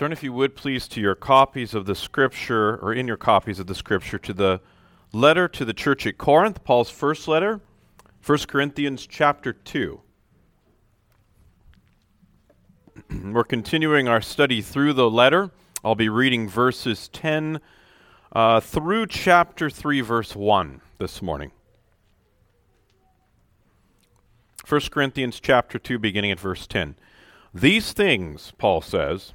Turn, if you would, please, to your copies of the Scripture, or in your copies of the Scripture, to the letter to the church at Corinth, Paul's first letter, 1 Corinthians chapter 2. We're continuing our study through the letter. I'll be reading verses 10 uh, through chapter 3, verse 1 this morning. 1 Corinthians chapter 2, beginning at verse 10. These things, Paul says,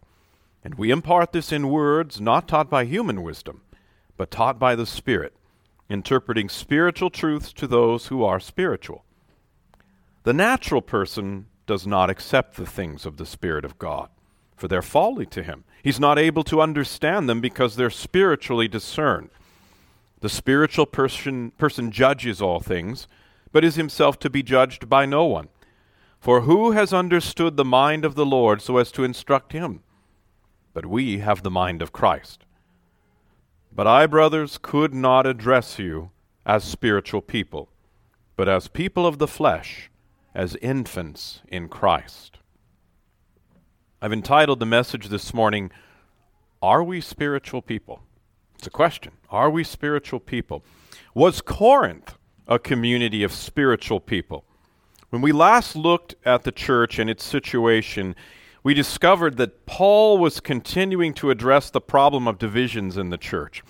And we impart this in words not taught by human wisdom, but taught by the Spirit, interpreting spiritual truths to those who are spiritual. The natural person does not accept the things of the Spirit of God, for they're folly to him. He's not able to understand them because they're spiritually discerned. The spiritual person, person judges all things, but is himself to be judged by no one. For who has understood the mind of the Lord so as to instruct him? But we have the mind of Christ. But I, brothers, could not address you as spiritual people, but as people of the flesh, as infants in Christ. I've entitled the message this morning, Are We Spiritual People? It's a question. Are we spiritual people? Was Corinth a community of spiritual people? When we last looked at the church and its situation, we discovered that Paul was continuing to address the problem of divisions in the church.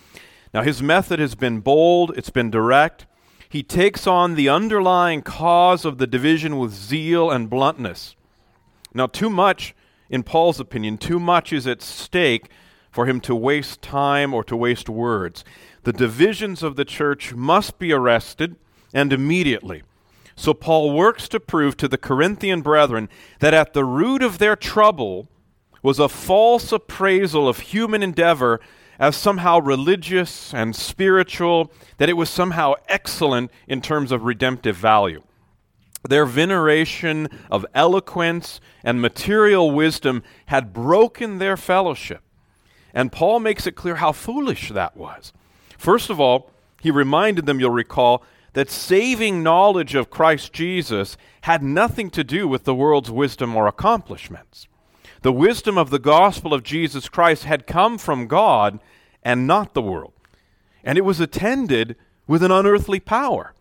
Now, his method has been bold, it's been direct. He takes on the underlying cause of the division with zeal and bluntness. Now, too much, in Paul's opinion, too much is at stake for him to waste time or to waste words. The divisions of the church must be arrested and immediately. So Paul works to prove to the Corinthian brethren that at the root of their trouble was a false appraisal of human endeavor as somehow religious and spiritual, that it was somehow excellent in terms of redemptive value. Their veneration of eloquence and material wisdom had broken their fellowship. And Paul makes it clear how foolish that was. First of all, he reminded them, you'll recall, that saving knowledge of Christ Jesus had nothing to do with the world's wisdom or accomplishments. The wisdom of the gospel of Jesus Christ had come from God and not the world. And it was attended with an unearthly power.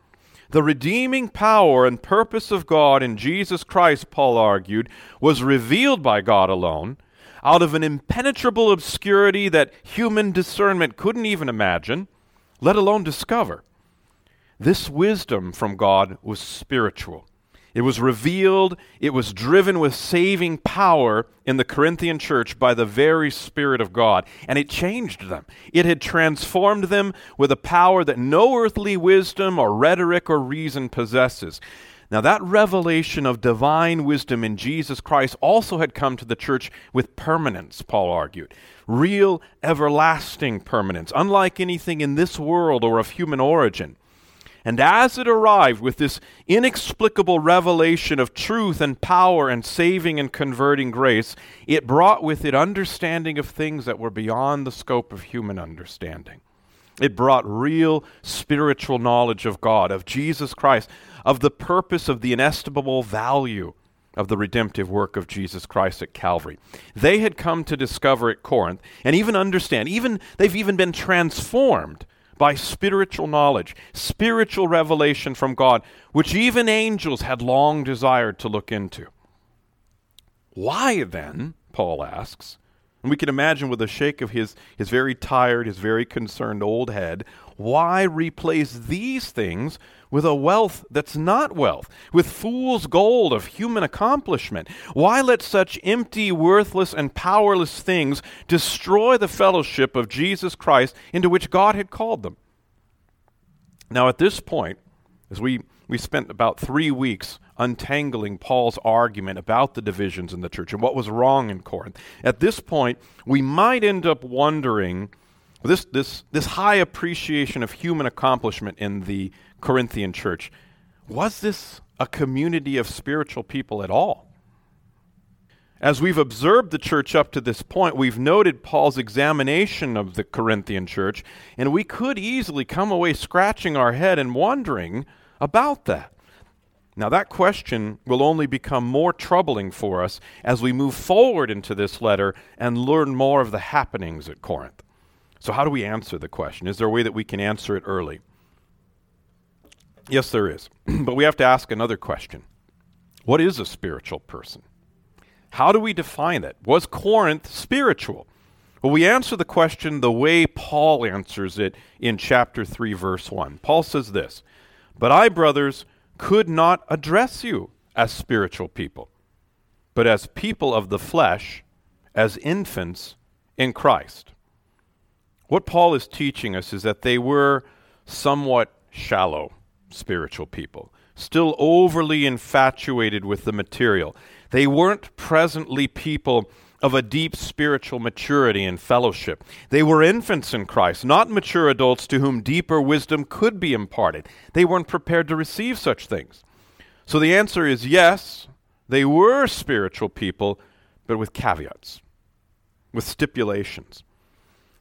The redeeming power and purpose of God in Jesus Christ, Paul argued, was revealed by God alone out of an impenetrable obscurity that human discernment couldn't even imagine, let alone discover. This wisdom from God was spiritual. It was revealed, it was driven with saving power in the Corinthian church by the very Spirit of God, and it changed them. It had transformed them with a power that no earthly wisdom or rhetoric or reason possesses. Now, that revelation of divine wisdom in Jesus Christ also had come to the church with permanence, Paul argued. Real, everlasting permanence, unlike anything in this world or of human origin. And as it arrived with this inexplicable revelation of truth and power and saving and converting grace, it brought with it understanding of things that were beyond the scope of human understanding. It brought real spiritual knowledge of God, of Jesus Christ, of the purpose of the inestimable value of the redemptive work of Jesus Christ at Calvary. They had come to discover at Corinth and even understand, even they've even been transformed by spiritual knowledge, spiritual revelation from God, which even angels had long desired to look into. Why then, Paul asks, and we can imagine with a shake of his, his very tired, his very concerned old head, why replace these things with a wealth that's not wealth, with fool's gold of human accomplishment? Why let such empty, worthless, and powerless things destroy the fellowship of Jesus Christ into which God had called them? Now, at this point, as we, we spent about three weeks untangling Paul's argument about the divisions in the church and what was wrong in Corinth, at this point, we might end up wondering This, this, this high appreciation of human accomplishment in the Corinthian church, was this a community of spiritual people at all? As we've observed the church up to this point, we've noted Paul's examination of the Corinthian church, and we could easily come away scratching our head and wondering about that. Now, that question will only become more troubling for us as we move forward into this letter and learn more of the happenings at Corinth. So, how do we answer the question? Is there a way that we can answer it early? Yes, there is. but we have to ask another question What is a spiritual person? How do we define it? Was Corinth spiritual? Well, we answer the question the way Paul answers it in chapter 3, verse 1. Paul says this But I, brothers, could not address you as spiritual people, but as people of the flesh, as infants in Christ. What Paul is teaching us is that they were somewhat shallow spiritual people, still overly infatuated with the material. They weren't presently people of a deep spiritual maturity and fellowship. They were infants in Christ, not mature adults to whom deeper wisdom could be imparted. They weren't prepared to receive such things. So the answer is yes, they were spiritual people, but with caveats, with stipulations.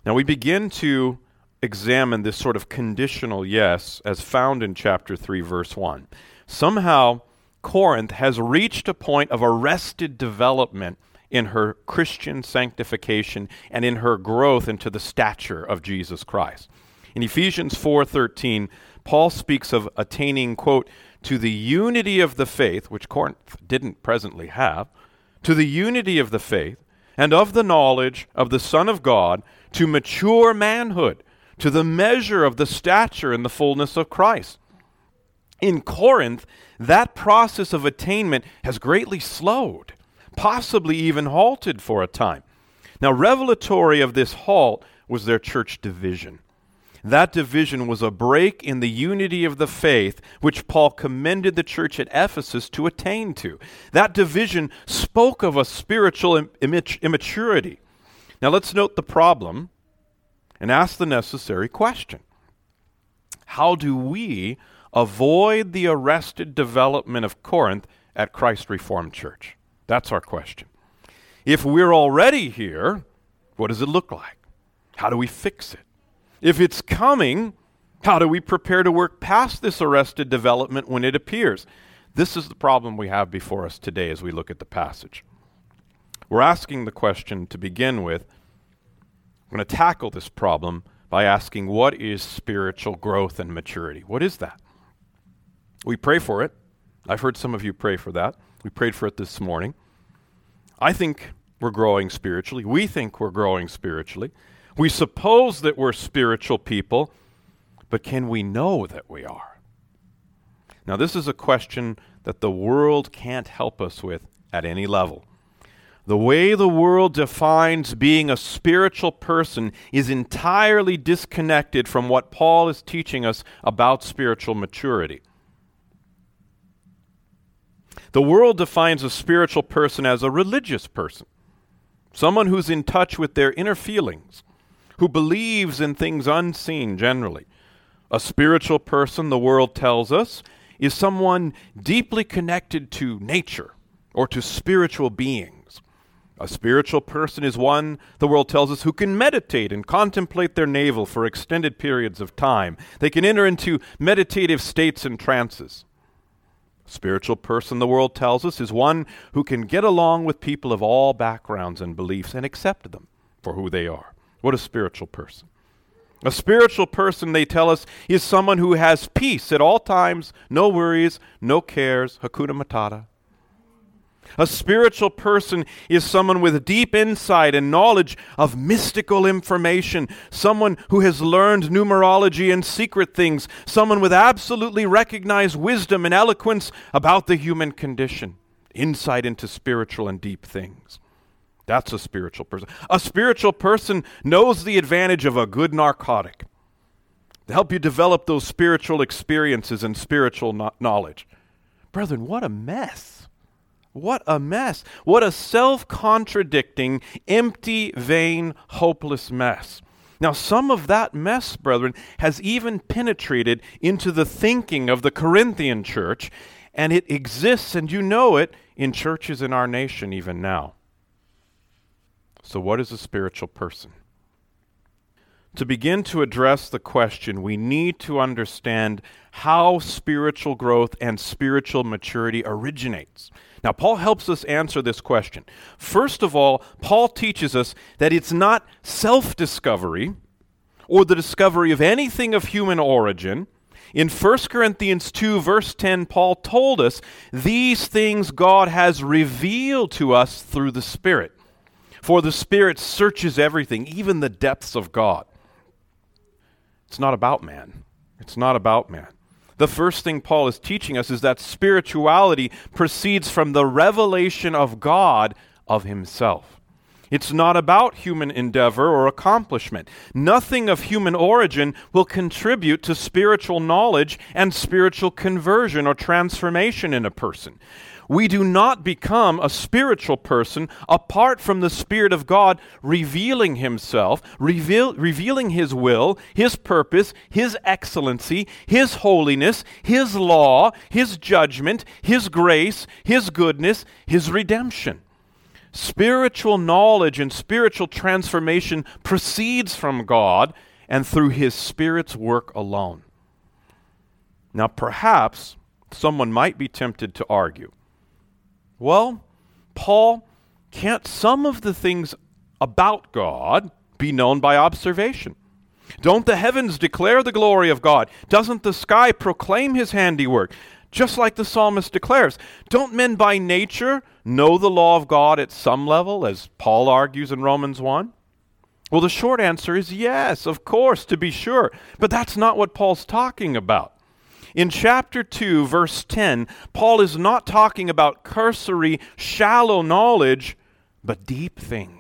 Now we begin to examine this sort of conditional yes as found in chapter 3, verse 1. Somehow, Corinth has reached a point of arrested development in her Christian sanctification and in her growth into the stature of Jesus Christ. In Ephesians 4:13, Paul speaks of attaining quote to the unity of the faith, which Corinth didn't presently have, to the unity of the faith and of the knowledge of the Son of God, to mature manhood, to the measure of the stature and the fullness of Christ. In Corinth, that process of attainment has greatly slowed, possibly even halted for a time. Now, revelatory of this halt was their church division. That division was a break in the unity of the faith which Paul commended the church at Ephesus to attain to. That division spoke of a spiritual immaturity. Now let's note the problem and ask the necessary question How do we avoid the arrested development of Corinth at Christ Reformed Church? That's our question. If we're already here, what does it look like? How do we fix it? If it's coming, how do we prepare to work past this arrested development when it appears? This is the problem we have before us today as we look at the passage. We're asking the question to begin with. We're going to tackle this problem by asking what is spiritual growth and maturity? What is that? We pray for it. I've heard some of you pray for that. We prayed for it this morning. I think we're growing spiritually. We think we're growing spiritually. We suppose that we're spiritual people, but can we know that we are? Now, this is a question that the world can't help us with at any level. The way the world defines being a spiritual person is entirely disconnected from what Paul is teaching us about spiritual maturity. The world defines a spiritual person as a religious person, someone who's in touch with their inner feelings, who believes in things unseen generally. A spiritual person, the world tells us, is someone deeply connected to nature or to spiritual beings. A spiritual person is one, the world tells us, who can meditate and contemplate their navel for extended periods of time. They can enter into meditative states and trances. A spiritual person, the world tells us, is one who can get along with people of all backgrounds and beliefs and accept them for who they are. What a spiritual person. A spiritual person, they tell us, is someone who has peace at all times, no worries, no cares, hakuna matata. A spiritual person is someone with deep insight and knowledge of mystical information, someone who has learned numerology and secret things, someone with absolutely recognized wisdom and eloquence about the human condition, insight into spiritual and deep things. That's a spiritual person. A spiritual person knows the advantage of a good narcotic to help you develop those spiritual experiences and spiritual no- knowledge. Brethren, what a mess. What a mess. What a self contradicting, empty, vain, hopeless mess. Now, some of that mess, brethren, has even penetrated into the thinking of the Corinthian church, and it exists, and you know it, in churches in our nation even now. So, what is a spiritual person? To begin to address the question, we need to understand how spiritual growth and spiritual maturity originates. Now, Paul helps us answer this question. First of all, Paul teaches us that it's not self discovery or the discovery of anything of human origin. In 1 Corinthians 2, verse 10, Paul told us these things God has revealed to us through the Spirit. For the Spirit searches everything, even the depths of God. It's not about man. It's not about man. The first thing Paul is teaching us is that spirituality proceeds from the revelation of God of himself. It's not about human endeavor or accomplishment. Nothing of human origin will contribute to spiritual knowledge and spiritual conversion or transformation in a person. We do not become a spiritual person apart from the Spirit of God revealing Himself, reveal, revealing His will, His purpose, His excellency, His holiness, His law, His judgment, His grace, His goodness, His redemption. Spiritual knowledge and spiritual transformation proceeds from God and through His Spirit's work alone. Now, perhaps someone might be tempted to argue well, Paul, can't some of the things about God be known by observation? Don't the heavens declare the glory of God? Doesn't the sky proclaim his handiwork? Just like the psalmist declares, don't men by nature know the law of God at some level, as Paul argues in Romans 1? Well, the short answer is yes, of course, to be sure. But that's not what Paul's talking about. In chapter 2, verse 10, Paul is not talking about cursory, shallow knowledge, but deep things.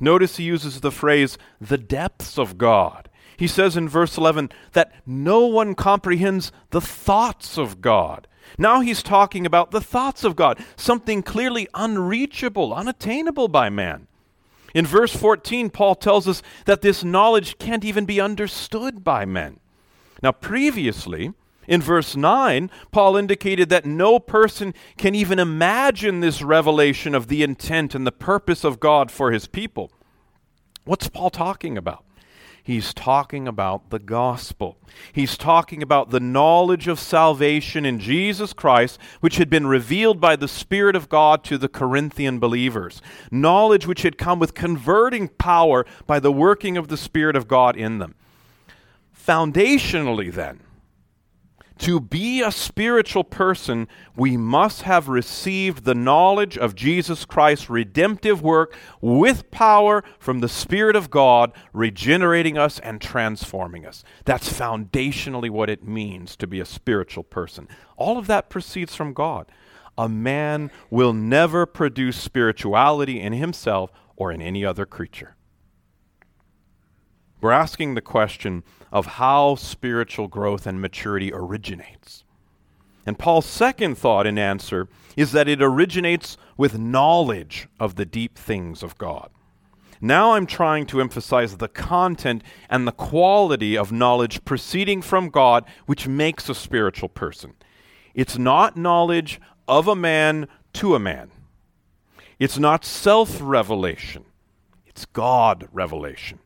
Notice he uses the phrase, the depths of God. He says in verse 11 that no one comprehends the thoughts of God. Now he's talking about the thoughts of God, something clearly unreachable, unattainable by man. In verse 14, Paul tells us that this knowledge can't even be understood by men. Now, previously, in verse 9, Paul indicated that no person can even imagine this revelation of the intent and the purpose of God for his people. What's Paul talking about? He's talking about the gospel. He's talking about the knowledge of salvation in Jesus Christ, which had been revealed by the Spirit of God to the Corinthian believers. Knowledge which had come with converting power by the working of the Spirit of God in them. Foundationally, then, to be a spiritual person, we must have received the knowledge of Jesus Christ's redemptive work with power from the Spirit of God, regenerating us and transforming us. That's foundationally what it means to be a spiritual person. All of that proceeds from God. A man will never produce spirituality in himself or in any other creature. We're asking the question of how spiritual growth and maturity originates. And Paul's second thought in answer is that it originates with knowledge of the deep things of God. Now I'm trying to emphasize the content and the quality of knowledge proceeding from God, which makes a spiritual person. It's not knowledge of a man to a man, it's not self revelation, it's God revelation.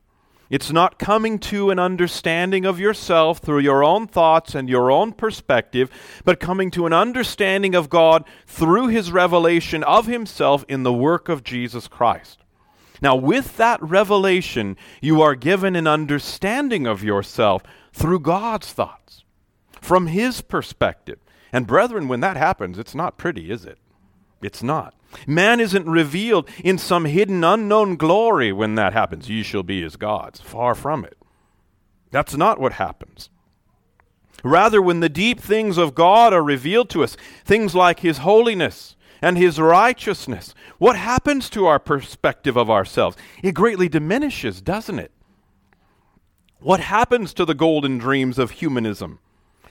It's not coming to an understanding of yourself through your own thoughts and your own perspective, but coming to an understanding of God through His revelation of Himself in the work of Jesus Christ. Now, with that revelation, you are given an understanding of yourself through God's thoughts, from His perspective. And, brethren, when that happens, it's not pretty, is it? It's not. Man isn't revealed in some hidden, unknown glory when that happens. Ye shall be as gods. Far from it. That's not what happens. Rather, when the deep things of God are revealed to us, things like His holiness and His righteousness, what happens to our perspective of ourselves? It greatly diminishes, doesn't it? What happens to the golden dreams of humanism?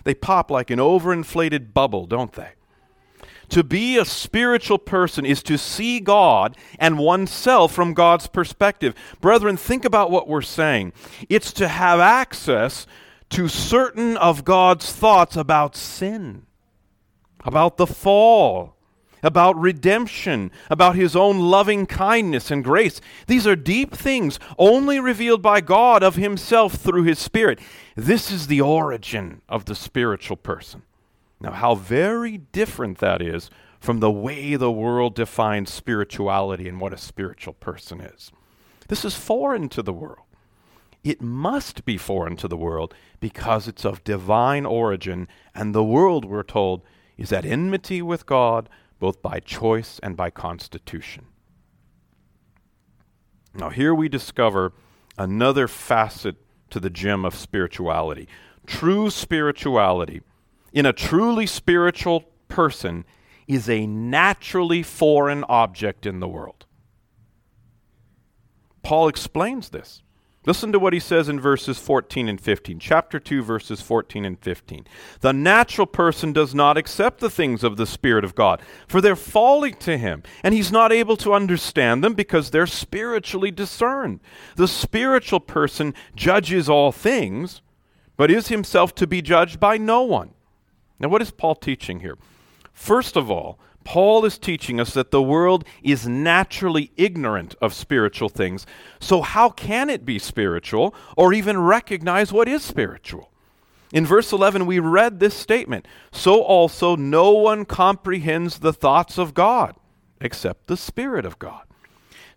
They pop like an overinflated bubble, don't they? To be a spiritual person is to see God and oneself from God's perspective. Brethren, think about what we're saying. It's to have access to certain of God's thoughts about sin, about the fall, about redemption, about his own loving kindness and grace. These are deep things only revealed by God of himself through his Spirit. This is the origin of the spiritual person. Now, how very different that is from the way the world defines spirituality and what a spiritual person is. This is foreign to the world. It must be foreign to the world because it's of divine origin, and the world, we're told, is at enmity with God both by choice and by constitution. Now, here we discover another facet to the gem of spirituality. True spirituality in a truly spiritual person is a naturally foreign object in the world. Paul explains this. Listen to what he says in verses 14 and 15. Chapter 2, verses 14 and 15. The natural person does not accept the things of the Spirit of God, for they're folly to him, and he's not able to understand them because they're spiritually discerned. The spiritual person judges all things, but is himself to be judged by no one. Now, what is Paul teaching here? First of all, Paul is teaching us that the world is naturally ignorant of spiritual things. So, how can it be spiritual or even recognize what is spiritual? In verse 11, we read this statement So also no one comprehends the thoughts of God except the Spirit of God.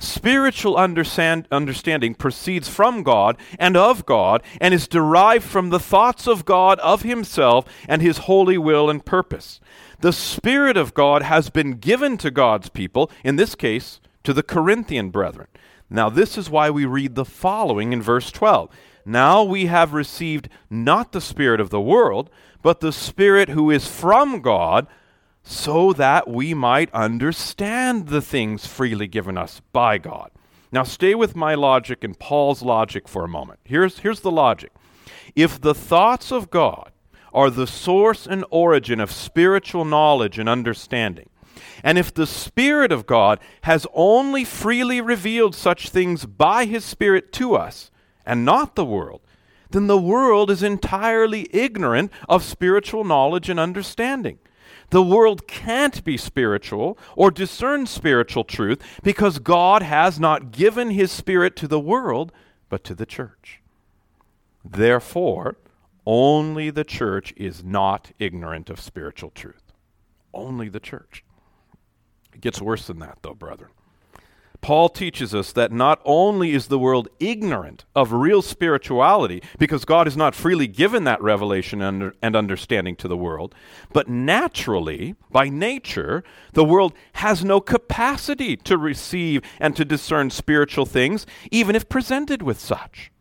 Spiritual understand, understanding proceeds from God and of God and is derived from the thoughts of God of Himself and His holy will and purpose. The Spirit of God has been given to God's people, in this case, to the Corinthian brethren. Now, this is why we read the following in verse 12. Now we have received not the Spirit of the world, but the Spirit who is from God, so that we might understand the things freely given us by God. Now, stay with my logic and Paul's logic for a moment. Here's, here's the logic. If the thoughts of God are the source and origin of spiritual knowledge and understanding. And if the Spirit of God has only freely revealed such things by His Spirit to us, and not the world, then the world is entirely ignorant of spiritual knowledge and understanding. The world can't be spiritual or discern spiritual truth because God has not given His Spirit to the world, but to the church. Therefore, only the church is not ignorant of spiritual truth. Only the church. It gets worse than that, though, brethren. Paul teaches us that not only is the world ignorant of real spirituality, because God has not freely given that revelation and, understanding to the world, but naturally, by nature, the world has no capacity to receive and to discern spiritual things, even if presented with such.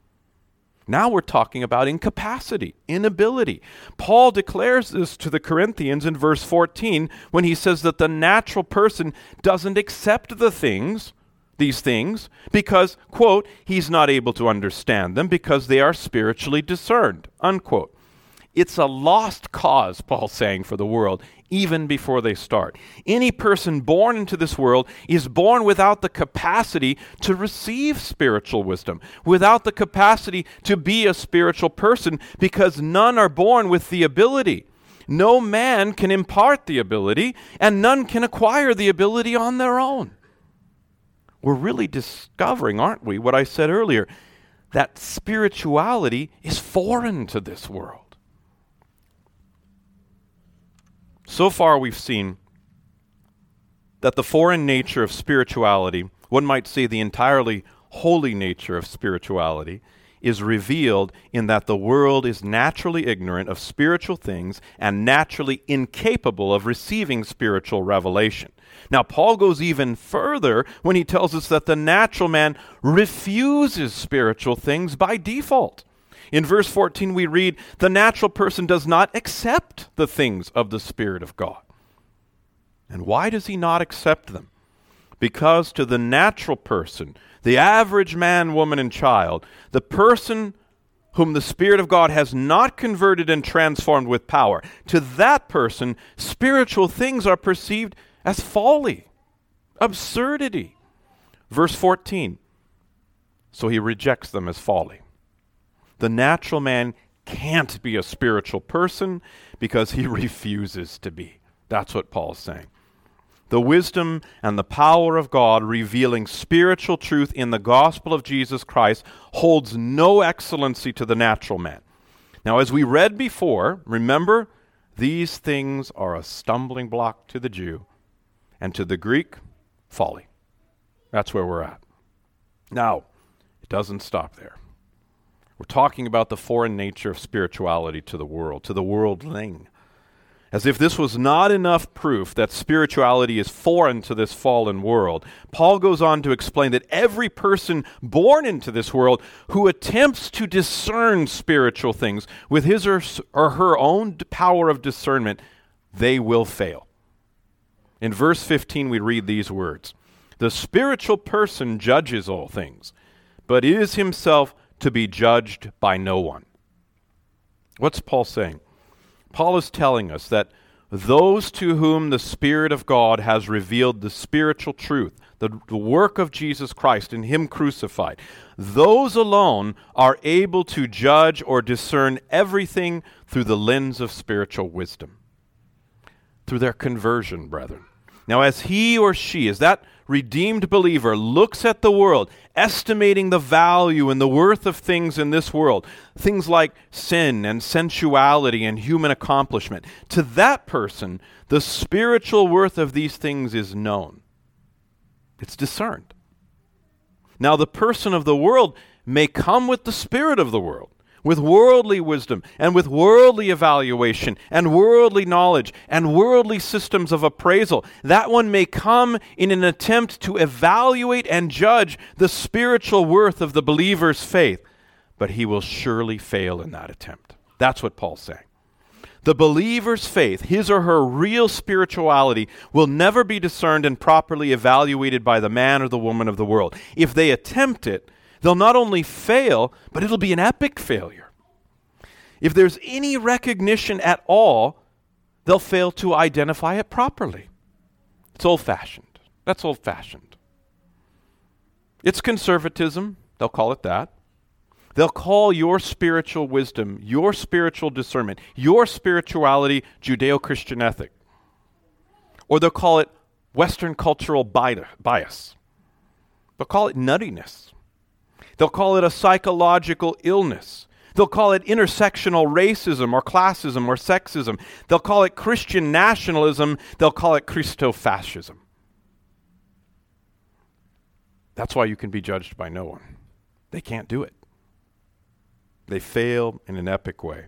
Now we're talking about incapacity, inability. Paul declares this to the Corinthians in verse 14 when he says that the natural person doesn't accept the things, these things, because, quote, he's not able to understand them because they are spiritually discerned, unquote. It's a lost cause, Paul's saying, for the world, even before they start. Any person born into this world is born without the capacity to receive spiritual wisdom, without the capacity to be a spiritual person, because none are born with the ability. No man can impart the ability, and none can acquire the ability on their own. We're really discovering, aren't we, what I said earlier, that spirituality is foreign to this world. So far, we've seen that the foreign nature of spirituality, one might say the entirely holy nature of spirituality, is revealed in that the world is naturally ignorant of spiritual things and naturally incapable of receiving spiritual revelation. Now, Paul goes even further when he tells us that the natural man refuses spiritual things by default. In verse 14, we read, The natural person does not accept the things of the Spirit of God. And why does he not accept them? Because to the natural person, the average man, woman, and child, the person whom the Spirit of God has not converted and transformed with power, to that person, spiritual things are perceived as folly, absurdity. Verse 14. So he rejects them as folly. The natural man can't be a spiritual person because he refuses to be. That's what Paul's saying. The wisdom and the power of God revealing spiritual truth in the gospel of Jesus Christ holds no excellency to the natural man. Now, as we read before, remember, these things are a stumbling block to the Jew, and to the Greek, folly. That's where we're at. Now, it doesn't stop there. We're talking about the foreign nature of spirituality to the world, to the worldling. As if this was not enough proof that spirituality is foreign to this fallen world, Paul goes on to explain that every person born into this world who attempts to discern spiritual things with his or, her own power of discernment, they will fail. In verse 15, we read these words The spiritual person judges all things, but is himself to be judged by no one. What's Paul saying? Paul is telling us that those to whom the Spirit of God has revealed the spiritual truth, the, the, work of Jesus Christ and Him crucified, those alone are able to judge or discern everything through the lens of spiritual wisdom, through their conversion, brethren. Now, as he or she, as that redeemed believer looks at the world, estimating the value and the worth of things in this world, things like sin and sensuality and human accomplishment, to that person, the spiritual worth of these things is known. It's discerned. Now, the person of the world may come with the spirit of the world with worldly wisdom and with worldly evaluation and worldly knowledge and worldly systems of appraisal. That one may come in an attempt to evaluate and judge the spiritual worth of the believer's faith, but he will surely fail in that attempt. That's what Paul's saying. The believer's faith, his or her real spirituality, will never be discerned and properly evaluated by the man or the woman of the world. If they attempt it, they'll not only fail, but it'll be an epic failure. If there's any recognition at all, they'll fail to identify it properly. It's old fashioned. That's old fashioned. It's conservatism, they'll call it that. They'll call your spiritual wisdom, your spiritual discernment, your spirituality Judeo Christian ethic. Or they'll call it Western cultural bias. They'll call it nuttiness. They'll call it a psychological illness. They'll call it intersectional racism or classism or sexism. They'll call it Christian nationalism. They'll call it Christofascism. That's why you can be judged by no one. They can't do it. They fail in an epic way.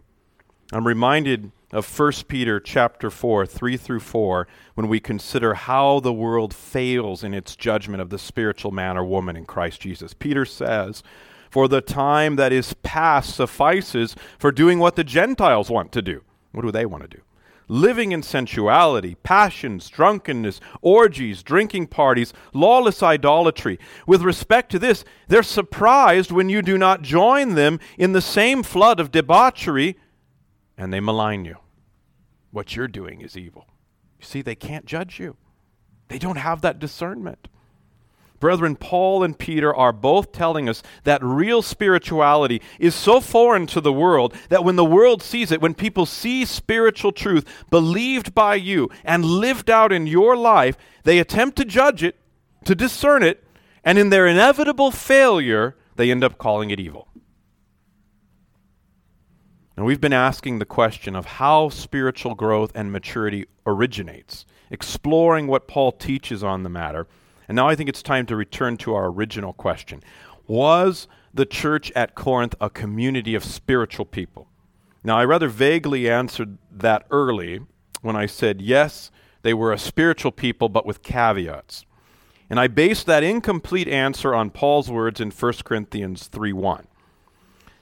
I'm reminded of 1 Peter chapter 4, 3 through 4, when we consider how the world fails in its judgment of the spiritual man or woman in Christ Jesus. Peter says, For the time that is past suffices for doing what the Gentiles want to do. What do they want to do? Living in sensuality, passions, drunkenness, orgies, drinking parties, lawless idolatry. With respect to this, they're surprised when you do not join them in the same flood of debauchery and they malign you. What you're doing is evil. You see, they can't judge you, they don't have that discernment. Brethren, Paul and Peter are both telling us that real spirituality is so foreign to the world that when the world sees it, when people see spiritual truth believed by you and lived out in your life, they attempt to judge it, to discern it, and in their inevitable failure, they end up calling it evil. And we've been asking the question of how spiritual growth and maturity originates, exploring what Paul teaches on the matter. And now I think it's time to return to our original question Was the church at Corinth a community of spiritual people? Now, I rather vaguely answered that early when I said, yes, they were a spiritual people, but with caveats. And I based that incomplete answer on Paul's words in 1 Corinthians 3 1.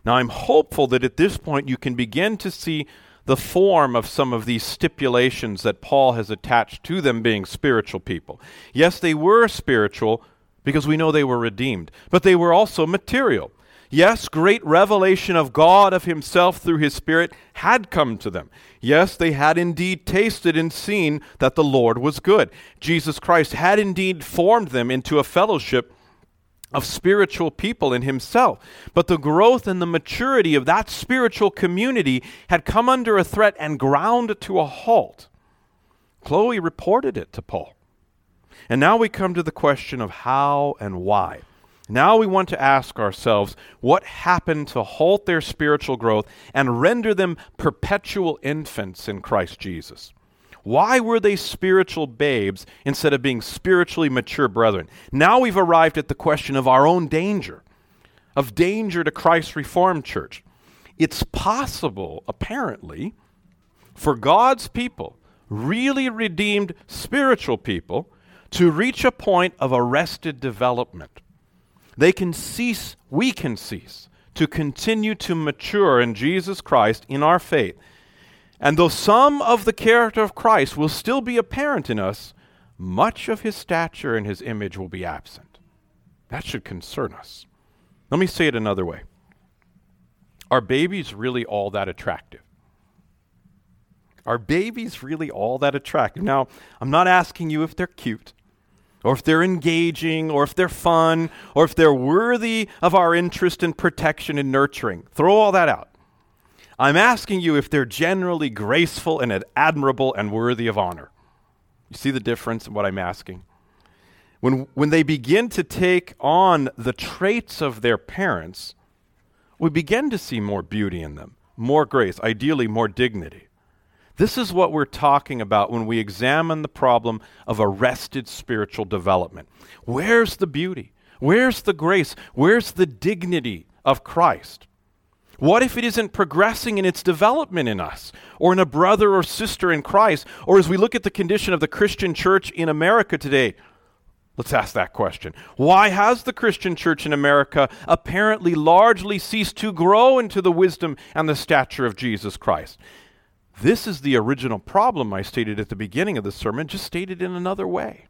Now, I'm hopeful that at this point you can begin to see the form of some of these stipulations that Paul has attached to them being spiritual people. Yes, they were spiritual because we know they were redeemed, but they were also material. Yes, great revelation of God, of Himself through His Spirit had come to them. Yes, they had indeed tasted and seen that the Lord was good. Jesus Christ had indeed formed them into a fellowship of spiritual people in himself. But the growth and the maturity of that spiritual community had come under a threat and ground to a halt. Chloe reported it to Paul. And now we come to the question of how and why. Now we want to ask ourselves what happened to halt their spiritual growth and render them perpetual infants in Christ Jesus. Why were they spiritual babes instead of being spiritually mature brethren? Now we've arrived at the question of our own danger, of danger to Christ's Reformed Church. It's possible, apparently, for God's people, really redeemed spiritual people, to reach a point of arrested development they can cease, we can cease to continue to mature in Jesus Christ in our faith. And though some of the character of Christ will still be apparent in us, much of his stature and his image will be absent. That should concern us. Let me say it another way Are babies really all that attractive? Are babies really all that attractive? Now, I'm not asking you if they're cute or if they're engaging, or if they're fun, or if they're worthy of our interest and protection and nurturing. Throw all that out. I'm asking you if they're generally graceful and admirable and worthy of honor. You see the difference in what I'm asking? When, when they begin to take on the traits of their parents, we begin to see more beauty in them, more grace, ideally more dignity. This is what we're talking about when we examine the problem of arrested spiritual development. Where's the beauty? Where's the grace? Where's the dignity of Christ? What if it isn't progressing in its development in us, or in a brother or sister in Christ, or as we look at the condition of the Christian church in America today? Let's ask that question. Why has the Christian church in America apparently largely ceased to grow into the wisdom and the stature of Jesus Christ? This is the original problem I stated at the beginning of the sermon, just stated in another way.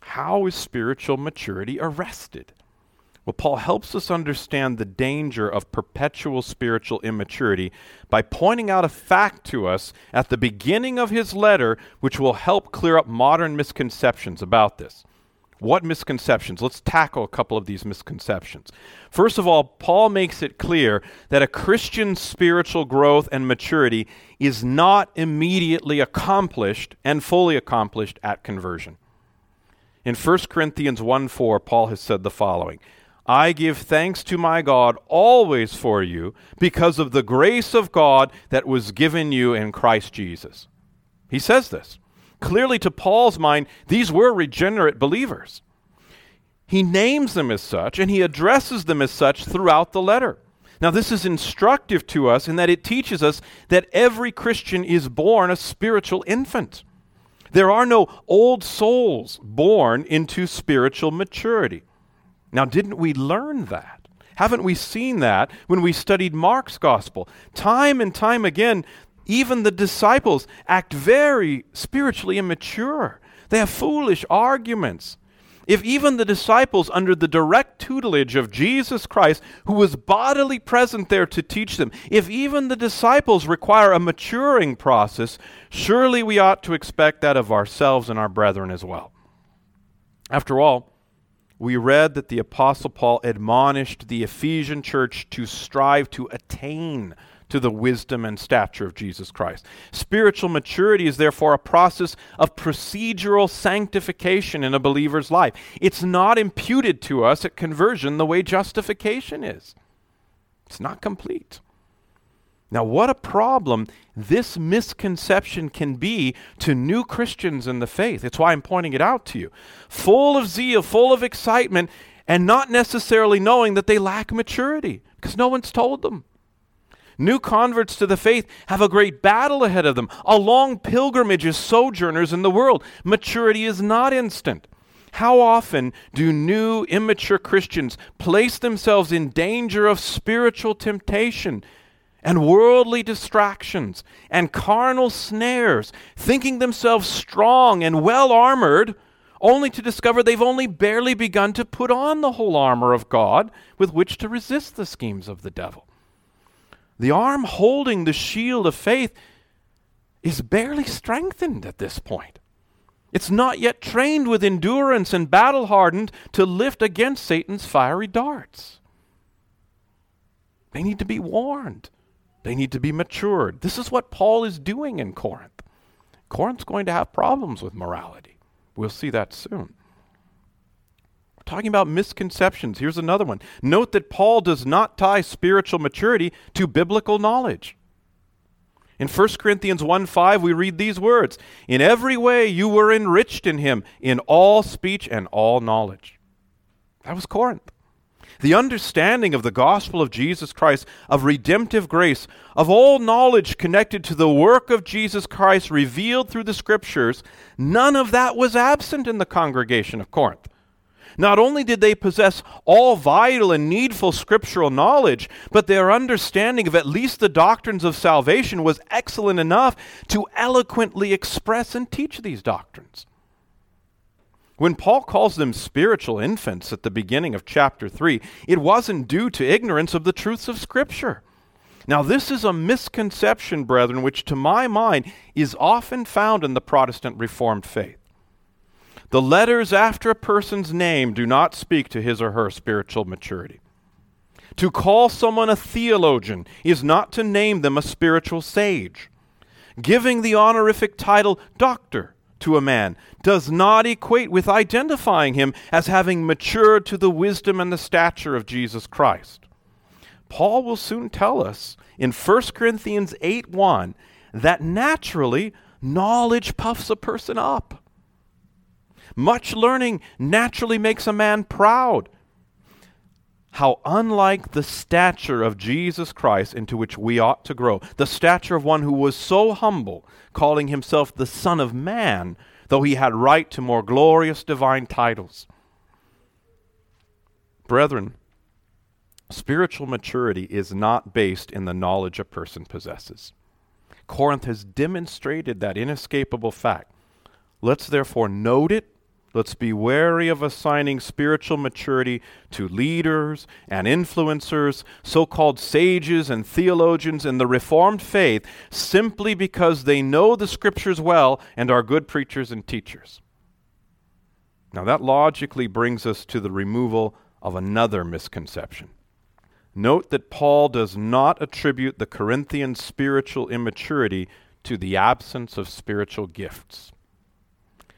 How is spiritual maturity arrested? Well, Paul helps us understand the danger of perpetual spiritual immaturity by pointing out a fact to us at the beginning of his letter, which will help clear up modern misconceptions about this. What misconceptions? Let's tackle a couple of these misconceptions. First of all, Paul makes it clear that a Christian's spiritual growth and maturity is not immediately accomplished and fully accomplished at conversion. In 1 Corinthians 1 4, Paul has said the following I give thanks to my God always for you because of the grace of God that was given you in Christ Jesus. He says this. Clearly, to Paul's mind, these were regenerate believers. He names them as such, and he addresses them as such throughout the letter. Now, this is instructive to us in that it teaches us that every Christian is born a spiritual infant. There are no old souls born into spiritual maturity. Now, didn't we learn that? Haven't we seen that when we studied Mark's gospel? Time and time again, even the disciples act very spiritually immature. They have foolish arguments. If even the disciples, under the direct tutelage of Jesus Christ, who was bodily present there to teach them, if even the disciples require a maturing process, surely we ought to expect that of ourselves and our brethren as well. After all, we read that the Apostle Paul admonished the Ephesian church to strive to attain to the wisdom and stature of Jesus Christ. Spiritual maturity is therefore a process of procedural sanctification in a believer's life. It's not imputed to us at conversion the way justification is, it's not complete. Now, what a problem this misconception can be to new Christians in the faith. It's why I'm pointing it out to you. Full of zeal, full of excitement, and not necessarily knowing that they lack maturity because no one's told them. New converts to the faith have a great battle ahead of them, a long pilgrimage as sojourners in the world. Maturity is not instant. How often do new, immature Christians place themselves in danger of spiritual temptation and worldly distractions and carnal snares, thinking themselves strong and well armored, only to discover they've only barely begun to put on the whole armor of God with which to resist the schemes of the devil. The arm holding the shield of faith is barely strengthened at this point. It's not yet trained with endurance and battle hardened to lift against Satan's fiery darts. They need to be warned. They need to be matured. This is what Paul is doing in Corinth. Corinth's going to have problems with morality. We'll see that soon. We're talking about misconceptions. Here's another one. Note that Paul does not tie spiritual maturity to biblical knowledge. In 1 Corinthians 1 5, we read these words In every way you were enriched in him, in all speech and all knowledge. That was Corinth. The understanding of the gospel of Jesus Christ, of redemptive grace, of all knowledge connected to the work of Jesus Christ revealed through the scriptures, none of that was absent in the congregation of Corinth. Not only did they possess all vital and needful scriptural knowledge, but their understanding of at least the doctrines of salvation was excellent enough to eloquently express and teach these doctrines. When Paul calls them spiritual infants at the beginning of chapter 3, it wasn't due to ignorance of the truths of Scripture. Now, this is a misconception, brethren, which to my mind is often found in the Protestant Reformed faith. The letters after a person's name do not speak to his or her spiritual maturity. To call someone a theologian is not to name them a spiritual sage. Giving the honorific title doctor to a man does not equate with identifying him as having matured to the wisdom and the stature of Jesus Christ. Paul will soon tell us in 1 Corinthians 8 1 that naturally knowledge puffs a person up. Much learning naturally makes a man proud. How unlike the stature of Jesus Christ into which we ought to grow, the stature of one who was so humble calling himself the Son of Man, though he had right to more glorious divine titles. Brethren, spiritual maturity is not based in the knowledge a person possesses. Corinth has demonstrated that inescapable fact. Let's therefore note it Let's be wary of assigning spiritual maturity to leaders and influencers, so called sages and theologians in the Reformed faith, simply because they know the Scriptures well and are good preachers and teachers. Now, that logically brings us to the removal of another misconception. Note that Paul does not attribute the Corinthian spiritual immaturity to the absence of spiritual gifts.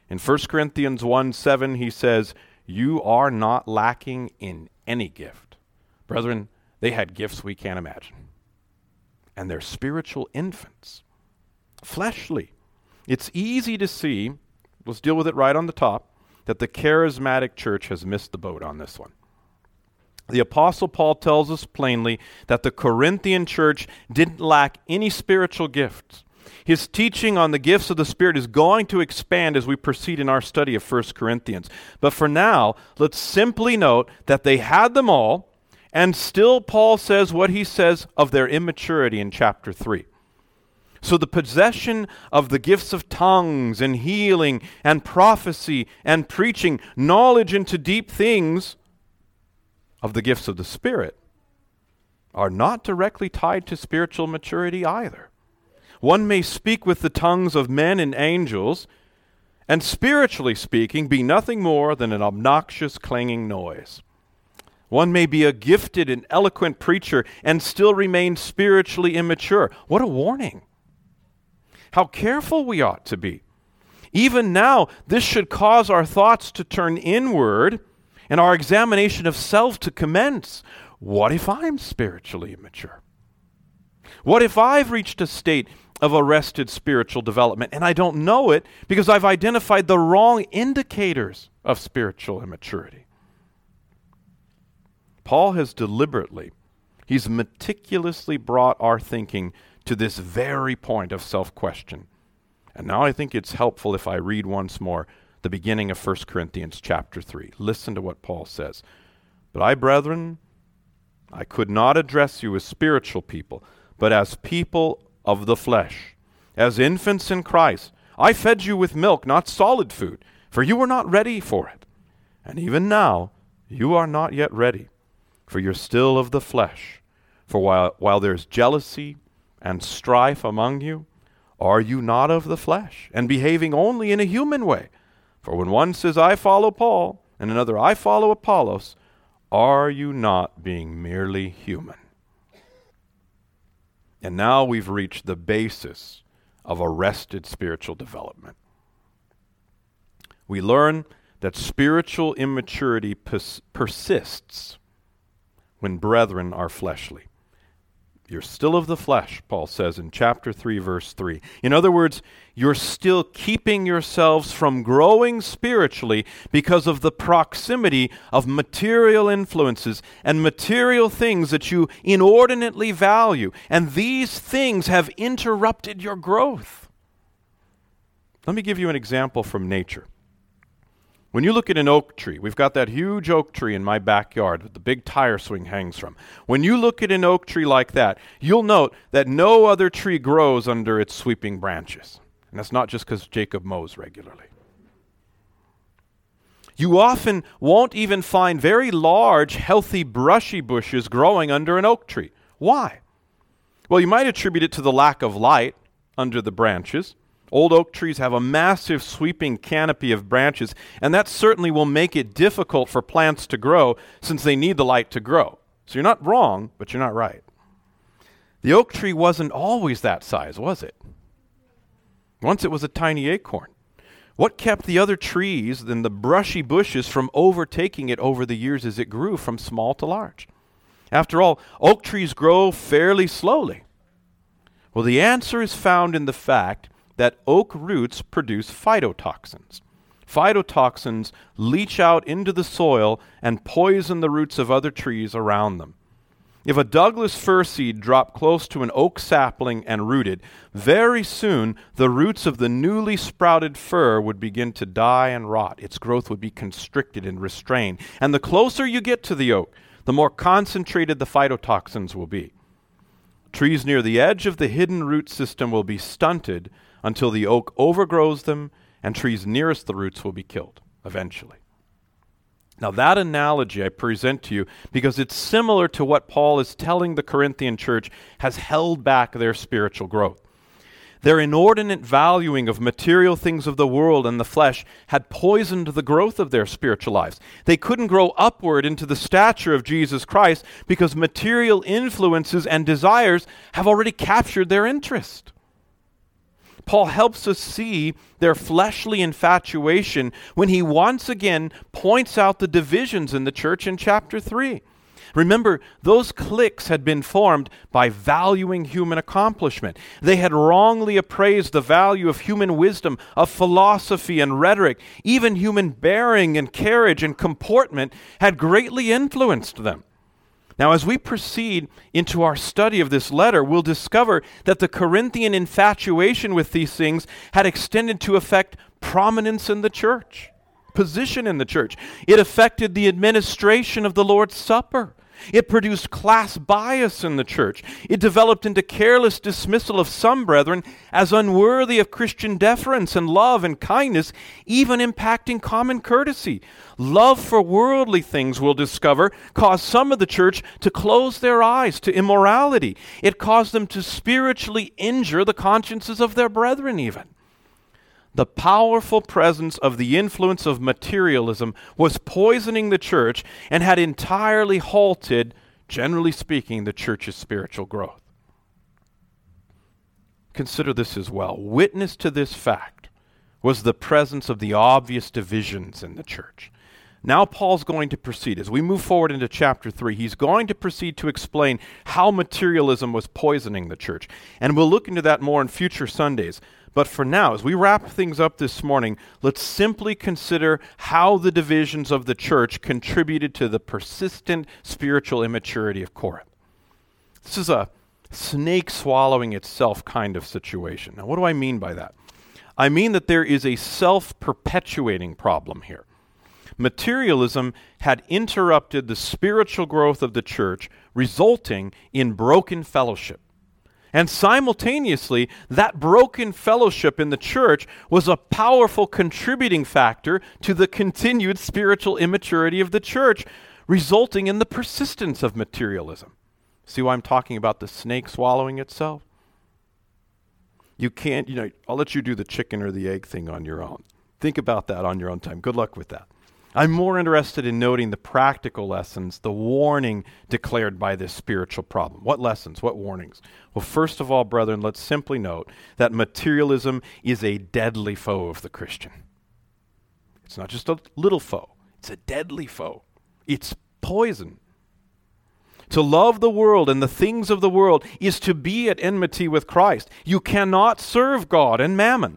In 1 Corinthians 1 7, he says, You are not lacking in any gift. Brethren, they had gifts we can't imagine. And they're spiritual infants, fleshly. It's easy to see, let's deal with it right on the top, that the charismatic church has missed the boat on this one. The Apostle Paul tells us plainly that the Corinthian church didn't lack any spiritual gifts. His teaching on the gifts of the Spirit is going to expand as we proceed in our study of 1 Corinthians. But for now, let's simply note that they had them all, and still Paul says what he says of their immaturity in chapter 3. So, the possession of the gifts of tongues and healing and prophecy and preaching, knowledge into deep things of the gifts of the Spirit, are not directly tied to spiritual maturity either. One may speak with the tongues of men and angels, and spiritually speaking, be nothing more than an obnoxious clanging noise. One may be a gifted and eloquent preacher and still remain spiritually immature. What a warning! How careful we ought to be. Even now, this should cause our thoughts to turn inward and our examination of self to commence. What if I'm spiritually immature? What if I've reached a state of arrested spiritual development. And I don't know it because I've identified the wrong indicators of spiritual immaturity. Paul has deliberately, he's meticulously brought our thinking to this very point of self question. And now I think it's helpful if I read once more the beginning of 1 Corinthians chapter 3. Listen to what Paul says. But I, brethren, I could not address you as spiritual people, but as people of the flesh. As infants in Christ, I fed you with milk, not solid food, for you were not ready for it. And even now, you are not yet ready, for you're still of the flesh. For while, while there's jealousy and strife among you, are you not of the flesh, and behaving only in a human way? For when one says, I follow Paul, and another, I follow Apollos, are you not being merely human? And now we've reached the basis of arrested spiritual development. We learn that spiritual immaturity pers- persists when brethren are fleshly. You're still of the flesh, Paul says in chapter 3, verse 3. In other words, you're still keeping yourselves from growing spiritually because of the proximity of material influences and material things that you inordinately value. And these things have interrupted your growth. Let me give you an example from nature. When you look at an oak tree, we've got that huge oak tree in my backyard that the big tire swing hangs from. When you look at an oak tree like that, you'll note that no other tree grows under its sweeping branches. And that's not just because Jacob mows regularly. You often won't even find very large, healthy, brushy bushes growing under an oak tree. Why? Well, you might attribute it to the lack of light under the branches. Old oak trees have a massive sweeping canopy of branches, and that certainly will make it difficult for plants to grow since they need the light to grow. So you're not wrong, but you're not right. The oak tree wasn't always that size, was it? Once it was a tiny acorn. What kept the other trees and the brushy bushes from overtaking it over the years as it grew from small to large? After all, oak trees grow fairly slowly. Well, the answer is found in the fact that oak roots produce phytotoxins. Phytotoxins leach out into the soil and poison the roots of other trees around them. If a Douglas fir seed dropped close to an oak sapling and rooted, very soon the roots of the newly sprouted fir would begin to die and rot. Its growth would be constricted and restrained. And the closer you get to the oak, the more concentrated the phytotoxins will be. Trees near the edge of the hidden root system will be stunted until the oak overgrows them and trees nearest the roots will be killed eventually. Now, that analogy I present to you because it's similar to what Paul is telling the Corinthian church has held back their spiritual growth. Their inordinate valuing of material things of the world and the flesh had poisoned the growth of their spiritual lives. They couldn't grow upward into the stature of Jesus Christ because material influences and desires have already captured their interest. Paul helps us see their fleshly infatuation when he once again points out the divisions in the church in chapter 3. Remember, those cliques had been formed by valuing human accomplishment. They had wrongly appraised the value of human wisdom, of philosophy and rhetoric. Even human bearing and carriage and comportment had greatly influenced them. Now, as we proceed into our study of this letter, we'll discover that the Corinthian infatuation with these things had extended to affect prominence in the church, position in the church. It affected the administration of the Lord's Supper. It produced class bias in the church. It developed into careless dismissal of some brethren as unworthy of Christian deference and love and kindness, even impacting common courtesy. Love for worldly things, we'll discover, caused some of the church to close their eyes to immorality. It caused them to spiritually injure the consciences of their brethren, even. The powerful presence of the influence of materialism was poisoning the church and had entirely halted, generally speaking, the church's spiritual growth. Consider this as well. Witness to this fact was the presence of the obvious divisions in the church. Now, Paul's going to proceed. As we move forward into chapter 3, he's going to proceed to explain how materialism was poisoning the church. And we'll look into that more in future Sundays. But for now, as we wrap things up this morning, let's simply consider how the divisions of the church contributed to the persistent spiritual immaturity of Corinth. This is a snake swallowing itself kind of situation. Now, what do I mean by that? I mean that there is a self perpetuating problem here. Materialism had interrupted the spiritual growth of the church, resulting in broken fellowship. And simultaneously, that broken fellowship in the church was a powerful contributing factor to the continued spiritual immaturity of the church, resulting in the persistence of materialism. See why I'm talking about the snake swallowing itself? You can't, you know, I'll let you do the chicken or the egg thing on your own. Think about that on your own time. Good luck with that. I'm more interested in noting the practical lessons, the warning declared by this spiritual problem. What lessons? What warnings? Well, first of all, brethren, let's simply note that materialism is a deadly foe of the Christian. It's not just a little foe, it's a deadly foe. It's poison. To love the world and the things of the world is to be at enmity with Christ. You cannot serve God and mammon.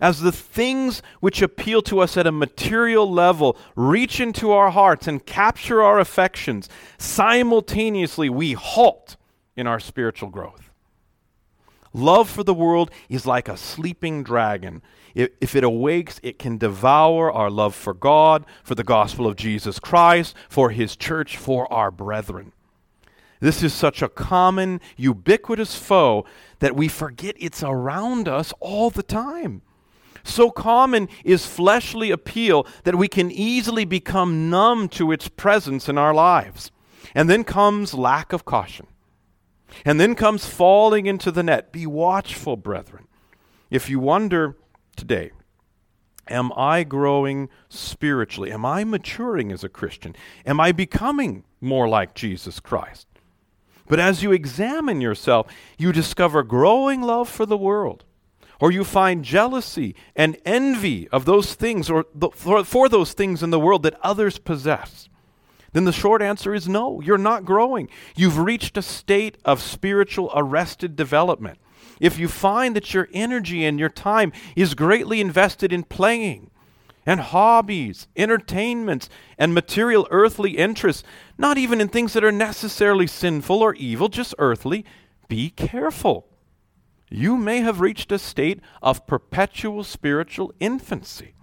As the things which appeal to us at a material level reach into our hearts and capture our affections, simultaneously we halt in our spiritual growth. Love for the world is like a sleeping dragon. If it awakes, it can devour our love for God, for the gospel of Jesus Christ, for His church, for our brethren. This is such a common, ubiquitous foe that we forget it's around us all the time. So common is fleshly appeal that we can easily become numb to its presence in our lives. And then comes lack of caution. And then comes falling into the net. Be watchful, brethren. If you wonder today, am I growing spiritually? Am I maturing as a Christian? Am I becoming more like Jesus Christ? But as you examine yourself, you discover growing love for the world, or you find jealousy and envy of those things or for, for those things in the world that others possess. Then the short answer is no, you're not growing. You've reached a state of spiritual arrested development. If you find that your energy and your time is greatly invested in playing, and hobbies, entertainments, and material earthly interests, not even in things that are necessarily sinful or evil, just earthly, be careful. You may have reached a state of perpetual spiritual infancy.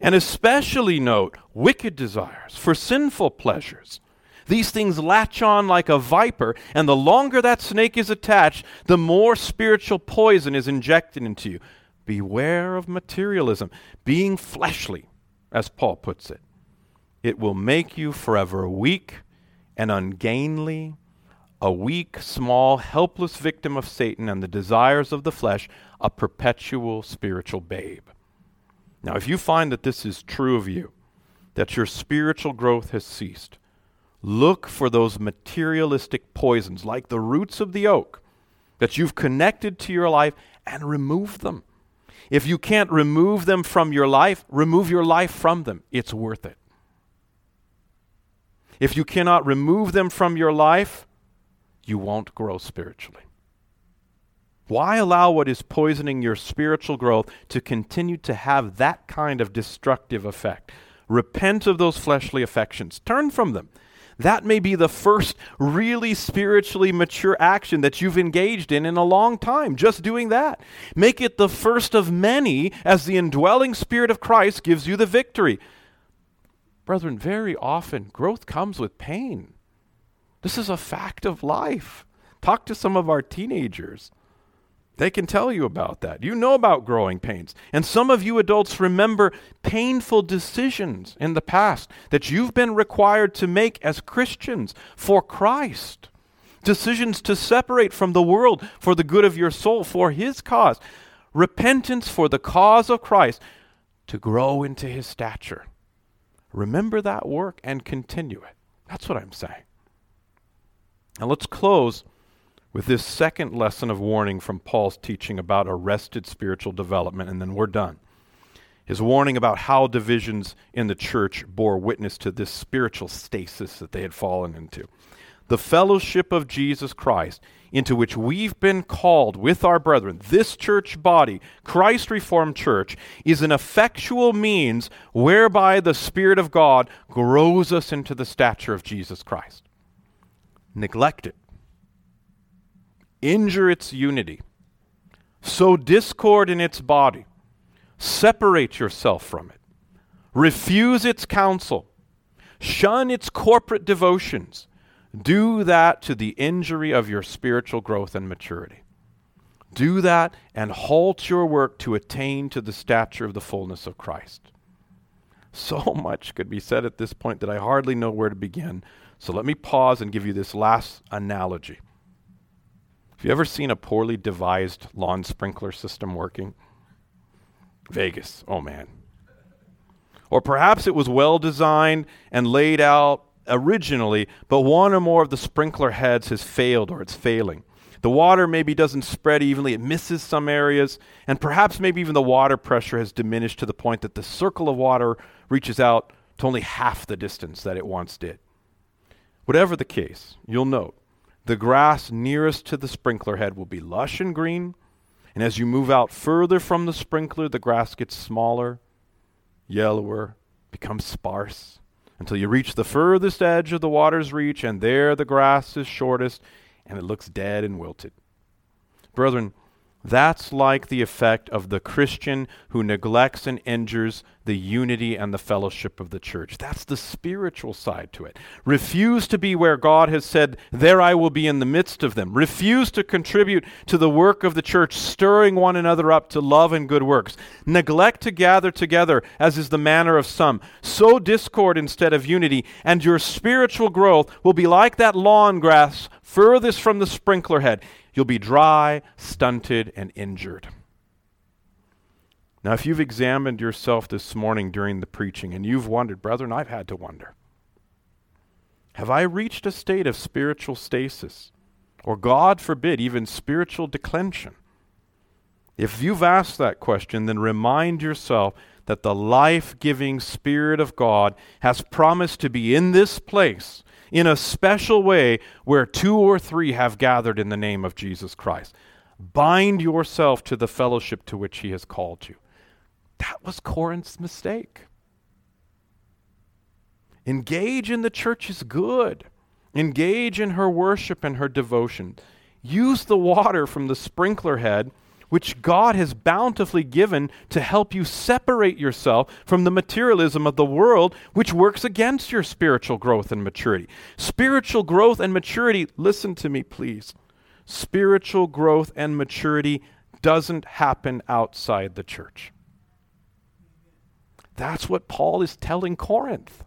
And especially note wicked desires for sinful pleasures. These things latch on like a viper, and the longer that snake is attached, the more spiritual poison is injected into you. Beware of materialism, being fleshly, as Paul puts it. It will make you forever weak and ungainly, a weak, small, helpless victim of Satan and the desires of the flesh, a perpetual spiritual babe. Now, if you find that this is true of you, that your spiritual growth has ceased, look for those materialistic poisons, like the roots of the oak, that you've connected to your life and remove them. If you can't remove them from your life, remove your life from them. It's worth it. If you cannot remove them from your life, you won't grow spiritually. Why allow what is poisoning your spiritual growth to continue to have that kind of destructive effect? Repent of those fleshly affections, turn from them. That may be the first really spiritually mature action that you've engaged in in a long time, just doing that. Make it the first of many as the indwelling Spirit of Christ gives you the victory. Brethren, very often growth comes with pain. This is a fact of life. Talk to some of our teenagers. They can tell you about that. You know about growing pains. And some of you adults remember painful decisions in the past that you've been required to make as Christians for Christ. Decisions to separate from the world for the good of your soul, for His cause. Repentance for the cause of Christ to grow into His stature. Remember that work and continue it. That's what I'm saying. Now let's close with this second lesson of warning from Paul's teaching about arrested spiritual development, and then we're done. His warning about how divisions in the church bore witness to this spiritual stasis that they had fallen into. The fellowship of Jesus Christ, into which we've been called with our brethren, this church body, Christ Reformed Church, is an effectual means whereby the Spirit of God grows us into the stature of Jesus Christ. Neglect it injure its unity, sow discord in its body, separate yourself from it, refuse its counsel, shun its corporate devotions, do that to the injury of your spiritual growth and maturity. Do that and halt your work to attain to the stature of the fullness of Christ. So much could be said at this point that I hardly know where to begin. So let me pause and give you this last analogy. Have you ever seen a poorly devised lawn sprinkler system working? Vegas, oh man. Or perhaps it was well designed and laid out originally, but one or more of the sprinkler heads has failed or it's failing. The water maybe doesn't spread evenly, it misses some areas, and perhaps maybe even the water pressure has diminished to the point that the circle of water reaches out to only half the distance that it once did. Whatever the case, you'll note the grass nearest to the sprinkler head will be lush and green, and as you move out further from the sprinkler, the grass gets smaller, yellower, becomes sparse, until you reach the furthest edge of the water's reach, and there the grass is shortest and it looks dead and wilted. Brethren, that's like the effect of the Christian who neglects and injures the unity and the fellowship of the church. That's the spiritual side to it. Refuse to be where God has said, There I will be in the midst of them. Refuse to contribute to the work of the church, stirring one another up to love and good works. Neglect to gather together, as is the manner of some. Sow discord instead of unity, and your spiritual growth will be like that lawn grass furthest from the sprinkler head. You'll be dry, stunted, and injured. Now, if you've examined yourself this morning during the preaching and you've wondered, brethren, I've had to wonder have I reached a state of spiritual stasis? Or, God forbid, even spiritual declension? If you've asked that question, then remind yourself that the life giving Spirit of God has promised to be in this place in a special way where two or three have gathered in the name of Jesus Christ. Bind yourself to the fellowship to which he has called you. That was Corinth's mistake. Engage in the church's good. Engage in her worship and her devotion. Use the water from the sprinkler head which God has bountifully given to help you separate yourself from the materialism of the world, which works against your spiritual growth and maturity. Spiritual growth and maturity, listen to me, please. Spiritual growth and maturity doesn't happen outside the church. That's what Paul is telling Corinth.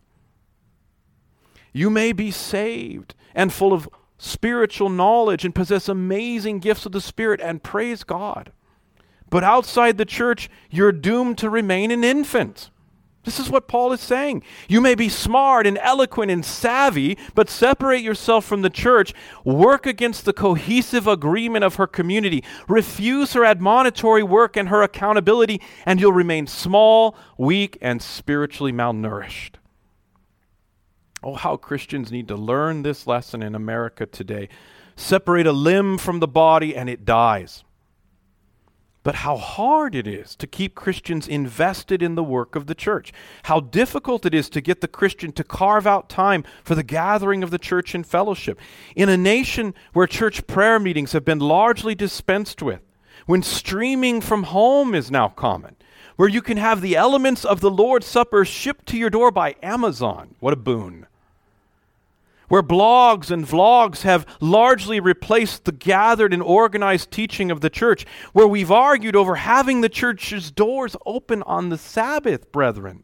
You may be saved and full of spiritual knowledge and possess amazing gifts of the Spirit and praise God. But outside the church, you're doomed to remain an infant. This is what Paul is saying. You may be smart and eloquent and savvy, but separate yourself from the church. Work against the cohesive agreement of her community. Refuse her admonitory work and her accountability, and you'll remain small, weak, and spiritually malnourished. Oh, how Christians need to learn this lesson in America today. Separate a limb from the body and it dies. But how hard it is to keep Christians invested in the work of the church. How difficult it is to get the Christian to carve out time for the gathering of the church in fellowship. In a nation where church prayer meetings have been largely dispensed with, when streaming from home is now common, where you can have the elements of the Lord's Supper shipped to your door by Amazon. What a boon where blogs and vlogs have largely replaced the gathered and organized teaching of the church, where we've argued over having the church's doors open on the Sabbath, brethren,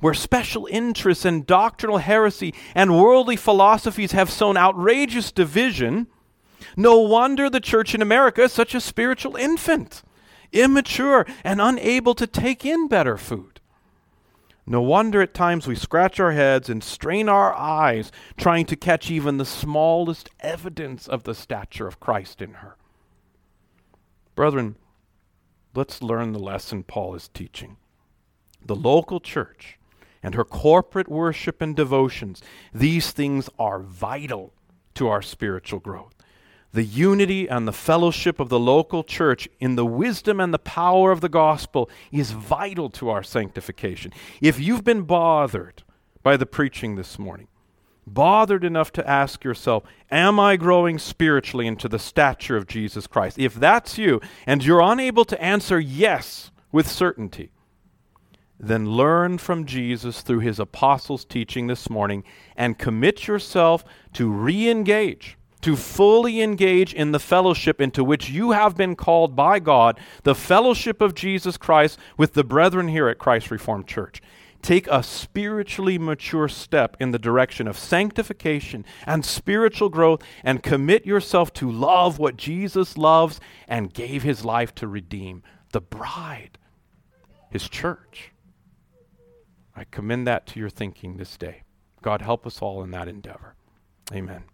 where special interests and doctrinal heresy and worldly philosophies have sown outrageous division, no wonder the church in America is such a spiritual infant, immature, and unable to take in better food. No wonder at times we scratch our heads and strain our eyes trying to catch even the smallest evidence of the stature of Christ in her. Brethren, let's learn the lesson Paul is teaching. The local church and her corporate worship and devotions, these things are vital to our spiritual growth the unity and the fellowship of the local church in the wisdom and the power of the gospel is vital to our sanctification. If you've been bothered by the preaching this morning, bothered enough to ask yourself, Am I growing spiritually into the stature of Jesus Christ? If that's you, and you're unable to answer yes with certainty, then learn from Jesus through his apostles' teaching this morning and commit yourself to re engage to fully engage in the fellowship into which you have been called by God, the fellowship of Jesus Christ with the brethren here at Christ Reformed Church. Take a spiritually mature step in the direction of sanctification and spiritual growth and commit yourself to love what Jesus loves and gave his life to redeem the bride, his church. I commend that to your thinking this day. God help us all in that endeavor. Amen.